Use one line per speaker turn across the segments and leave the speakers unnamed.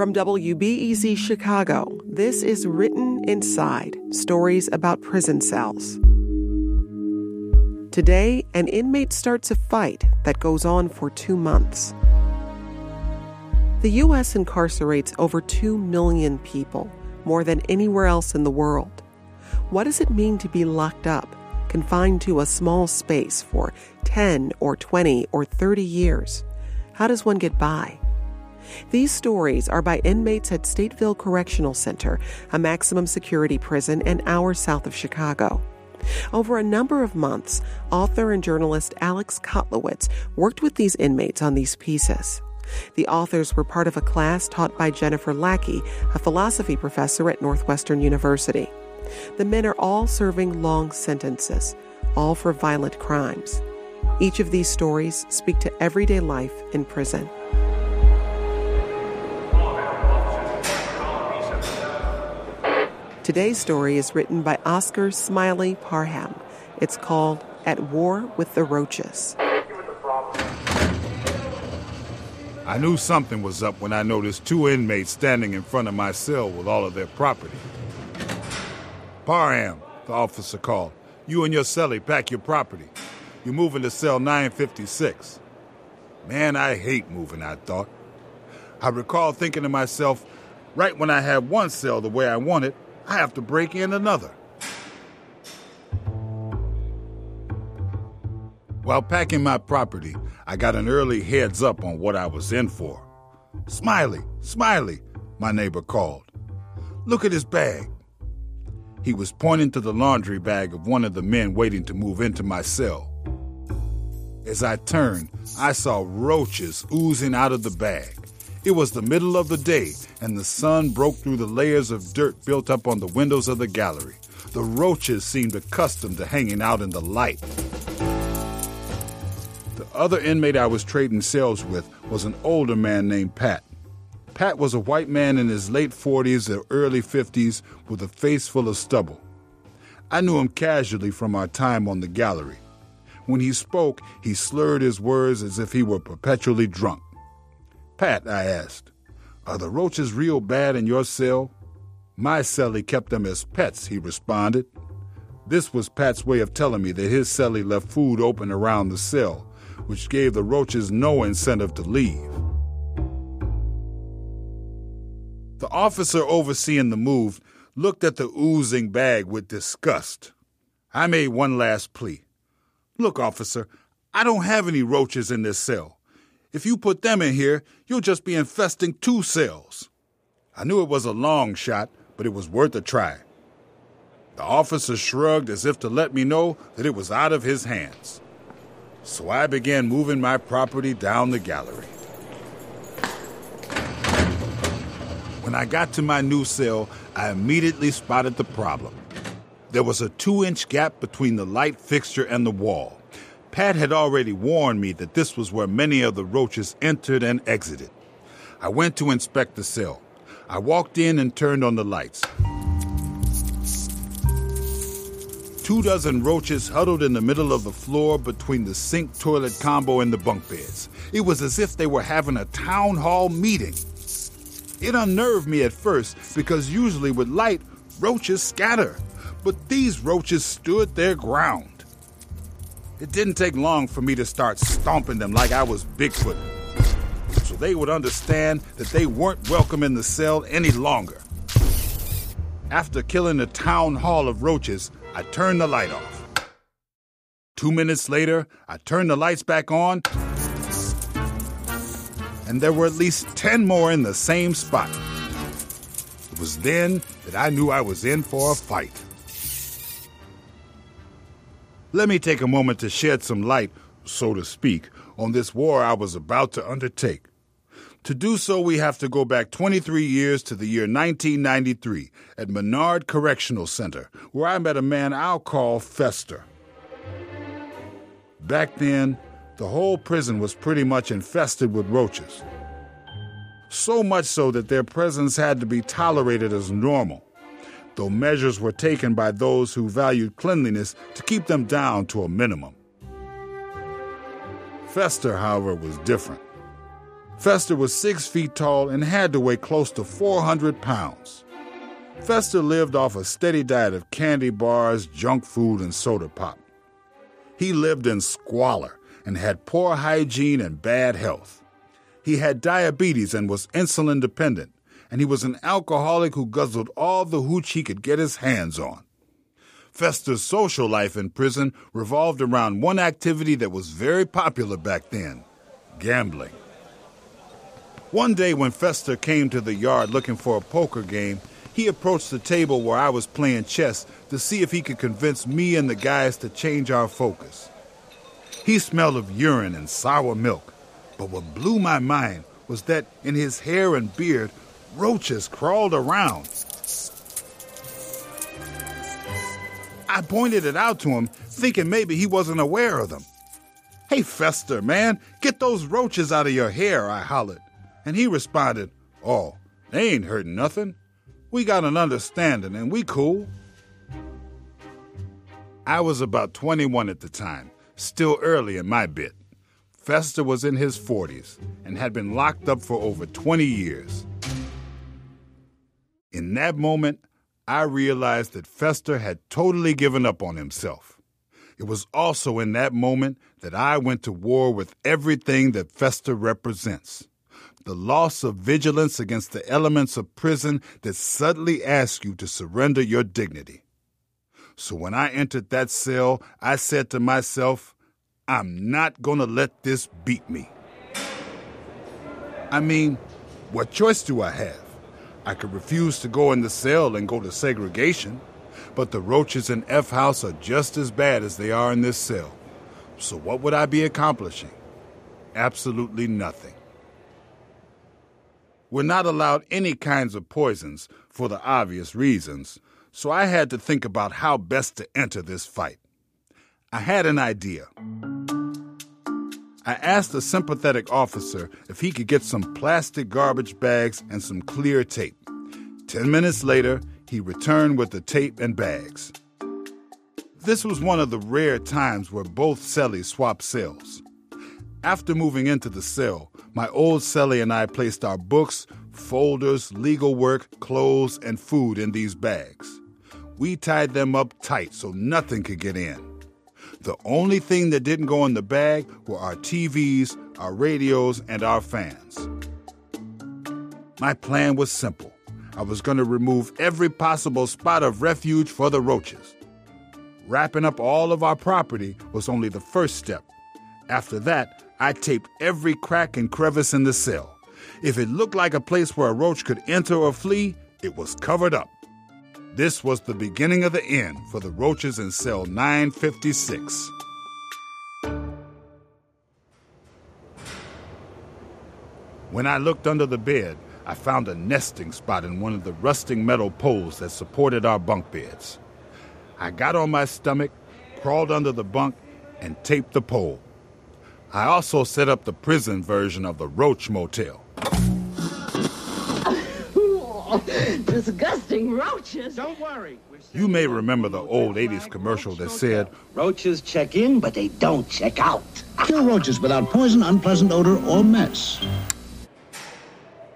From WBEZ Chicago, this is Written Inside Stories about Prison Cells. Today, an inmate starts a fight that goes on for two months. The U.S. incarcerates over 2 million people, more than anywhere else in the world. What does it mean to be locked up, confined to a small space for 10 or 20 or 30 years? How does one get by? These stories are by inmates at Stateville Correctional Center, a maximum security prison an hour south of Chicago. Over a number of months, author and journalist Alex Kotlowitz worked with these inmates on these pieces. The authors were part of a class taught by Jennifer Lackey, a philosophy professor at Northwestern University. The men are all serving long sentences, all for violent crimes. Each of these stories speak to everyday life in prison. Today's story is written by Oscar Smiley Parham. It's called At War with the Roaches.
I knew something was up when I noticed two inmates standing in front of my cell with all of their property. Parham, the officer called. You and your cellie pack your property. You're moving to cell 956. Man, I hate moving, I thought. I recall thinking to myself, right when I had one cell the way I wanted, I have to break in another. While packing my property, I got an early heads up on what I was in for. Smiley, Smiley, my neighbor called. Look at his bag. He was pointing to the laundry bag of one of the men waiting to move into my cell. As I turned, I saw roaches oozing out of the bag. It was the middle of the day, and the sun broke through the layers of dirt built up on the windows of the gallery. The roaches seemed accustomed to hanging out in the light. The other inmate I was trading cells with was an older man named Pat. Pat was a white man in his late 40s or early 50s with a face full of stubble. I knew him casually from our time on the gallery. When he spoke, he slurred his words as if he were perpetually drunk. Pat, I asked, are the roaches real bad in your cell? My cellie kept them as pets, he responded. This was Pat's way of telling me that his cellie left food open around the cell, which gave the roaches no incentive to leave. The officer overseeing the move looked at the oozing bag with disgust. I made one last plea. Look, officer, I don't have any roaches in this cell. If you put them in here, you'll just be infesting two cells. I knew it was a long shot, but it was worth a try. The officer shrugged as if to let me know that it was out of his hands. So I began moving my property down the gallery. When I got to my new cell, I immediately spotted the problem. There was a two inch gap between the light fixture and the wall. Pat had already warned me that this was where many of the roaches entered and exited. I went to inspect the cell. I walked in and turned on the lights. Two dozen roaches huddled in the middle of the floor between the sink toilet combo and the bunk beds. It was as if they were having a town hall meeting. It unnerved me at first because usually with light, roaches scatter. But these roaches stood their ground. It didn't take long for me to start stomping them like I was Bigfoot. So they would understand that they weren't welcome in the cell any longer. After killing the town hall of roaches, I turned the light off. Two minutes later, I turned the lights back on, and there were at least 10 more in the same spot. It was then that I knew I was in for a fight. Let me take a moment to shed some light, so to speak, on this war I was about to undertake. To do so, we have to go back 23 years to the year 1993 at Menard Correctional Center, where I met a man I'll call Fester. Back then, the whole prison was pretty much infested with roaches. So much so that their presence had to be tolerated as normal though measures were taken by those who valued cleanliness to keep them down to a minimum. Fester, however, was different. Fester was six feet tall and had to weigh close to 400 pounds. Fester lived off a steady diet of candy bars, junk food, and soda pop. He lived in squalor and had poor hygiene and bad health. He had diabetes and was insulin dependent, and he was an alcoholic who guzzled all the hooch he could get his hands on. Fester's social life in prison revolved around one activity that was very popular back then gambling. One day, when Fester came to the yard looking for a poker game, he approached the table where I was playing chess to see if he could convince me and the guys to change our focus. He smelled of urine and sour milk, but what blew my mind was that in his hair and beard, roaches crawled around. I pointed it out to him, thinking maybe he wasn't aware of them. Hey, Fester, man, get those roaches out of your hair, I hollered. And he responded, Oh, they ain't hurting nothing. We got an understanding and we cool. I was about 21 at the time, still early in my bit. Fester was in his 40s and had been locked up for over 20 years. In that moment, I realized that Fester had totally given up on himself. It was also in that moment that I went to war with everything that Fester represents the loss of vigilance against the elements of prison that suddenly ask you to surrender your dignity. So when I entered that cell, I said to myself, I'm not going to let this beat me. I mean, what choice do I have? I could refuse to go in the cell and go to segregation, but the roaches in F House are just as bad as they are in this cell. So what would I be accomplishing? Absolutely nothing. We're not allowed any kinds of poisons for the obvious reasons, so I had to think about how best to enter this fight. I had an idea. I asked a sympathetic officer if he could get some plastic garbage bags and some clear tape. Ten minutes later, he returned with the tape and bags. This was one of the rare times where both cellies swapped cells. After moving into the cell, my old cellie and I placed our books, folders, legal work, clothes, and food in these bags. We tied them up tight so nothing could get in. The only thing that didn't go in the bag were our TVs, our radios, and our fans. My plan was simple. I was going to remove every possible spot of refuge for the roaches. Wrapping up all of our property was only the first step. After that, I taped every crack and crevice in the cell. If it looked like a place where a roach could enter or flee, it was covered up. This was the beginning of the end for the roaches in cell 956. When I looked under the bed, I found a nesting spot in one of the rusting metal poles that supported our bunk beds. I got on my stomach, crawled under the bunk, and taped the pole. I also set up the prison version of the Roach Motel.
Disgusting roaches.
Don't worry.
You may remember the old 80s commercial that said,
Roaches check in, but they don't check out.
Kill roaches without poison, unpleasant odor, or mess.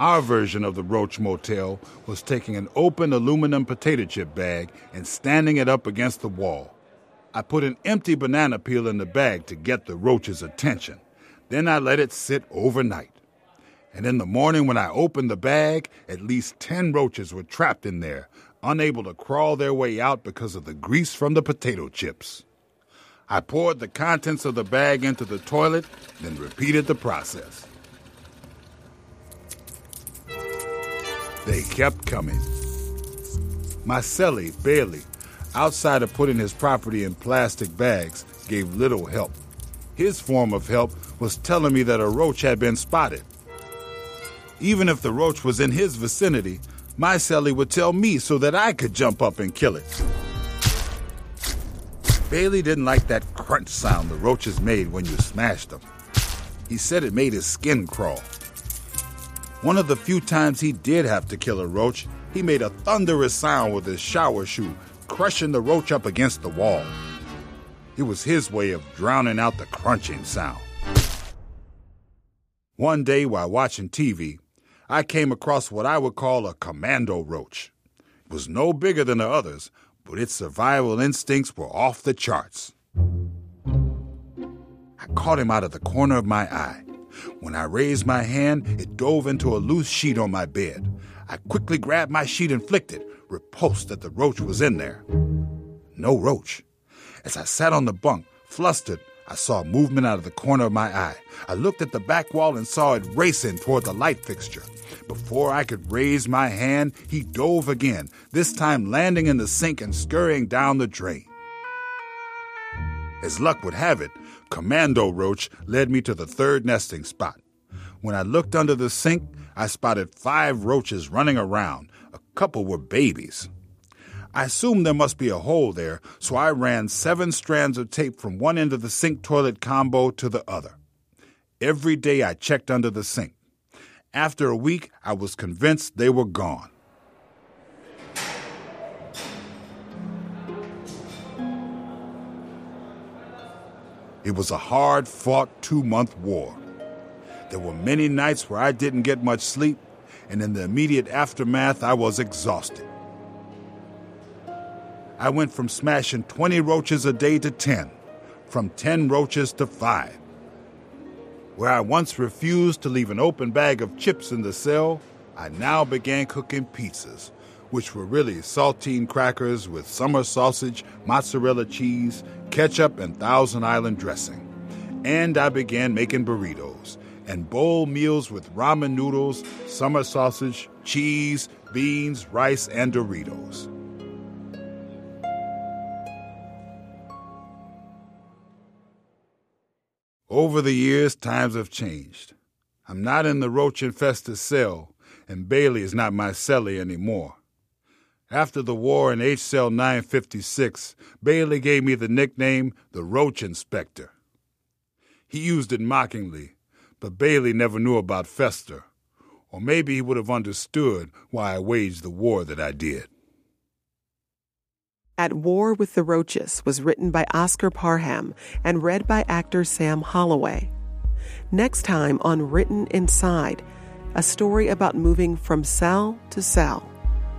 Our version of the Roach Motel was taking an open aluminum potato chip bag and standing it up against the wall. I put an empty banana peel in the bag to get the roach's attention. Then I let it sit overnight. And in the morning, when I opened the bag, at least 10 roaches were trapped in there, unable to crawl their way out because of the grease from the potato chips. I poured the contents of the bag into the toilet, then repeated the process. They kept coming. My cellie, Bailey, outside of putting his property in plastic bags, gave little help. His form of help was telling me that a roach had been spotted. Even if the roach was in his vicinity, my cellie would tell me so that I could jump up and kill it. Bailey didn't like that crunch sound the roaches made when you smashed them. He said it made his skin crawl. One of the few times he did have to kill a roach, he made a thunderous sound with his shower shoe, crushing the roach up against the wall. It was his way of drowning out the crunching sound. One day while watching TV, I came across what I would call a commando roach. It was no bigger than the others, but its survival instincts were off the charts. I caught him out of the corner of my eye. When I raised my hand, it dove into a loose sheet on my bed. I quickly grabbed my sheet and flicked it, repulsed that the roach was in there. No roach. As I sat on the bunk, flustered, I saw movement out of the corner of my eye. I looked at the back wall and saw it racing toward the light fixture. Before I could raise my hand, he dove again, this time landing in the sink and scurrying down the drain. As luck would have it, Commando Roach led me to the third nesting spot. When I looked under the sink, I spotted five roaches running around. A couple were babies. I assumed there must be a hole there, so I ran seven strands of tape from one end of the sink toilet combo to the other. Every day I checked under the sink. After a week, I was convinced they were gone. It was a hard fought two month war. There were many nights where I didn't get much sleep, and in the immediate aftermath, I was exhausted. I went from smashing 20 roaches a day to 10, from 10 roaches to 5. Where I once refused to leave an open bag of chips in the cell, I now began cooking pizzas, which were really saltine crackers with summer sausage, mozzarella cheese, ketchup, and Thousand Island dressing. And I began making burritos and bowl meals with ramen noodles, summer sausage, cheese, beans, rice, and Doritos. Over the years, times have changed. I'm not in the roach infested cell, and Bailey is not my cellie anymore. After the war in H Cell 956, Bailey gave me the nickname the Roach Inspector. He used it mockingly, but Bailey never knew about Fester, or maybe he would have understood why I waged the war that I did.
At War with the Roaches was written by Oscar Parham and read by actor Sam Holloway. Next time on Written Inside, a story about moving from cell to cell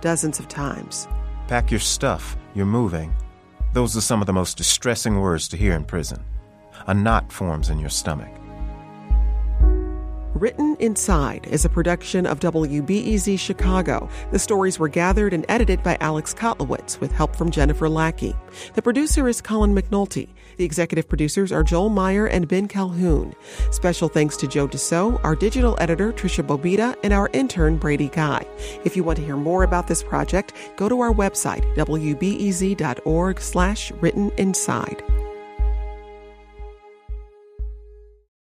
dozens of times.
Pack your stuff, you're moving. Those are some of the most distressing words to hear in prison. A knot forms in your stomach.
Written Inside is a production of WBEZ Chicago. The stories were gathered and edited by Alex Kotlowitz with help from Jennifer Lackey. The producer is Colin McNulty. The executive producers are Joel Meyer and Ben Calhoun. Special thanks to Joe DeCeault, our digital editor Tricia Bobeda, and our intern Brady Guy. If you want to hear more about this project, go to our website, wbez.org slash written inside.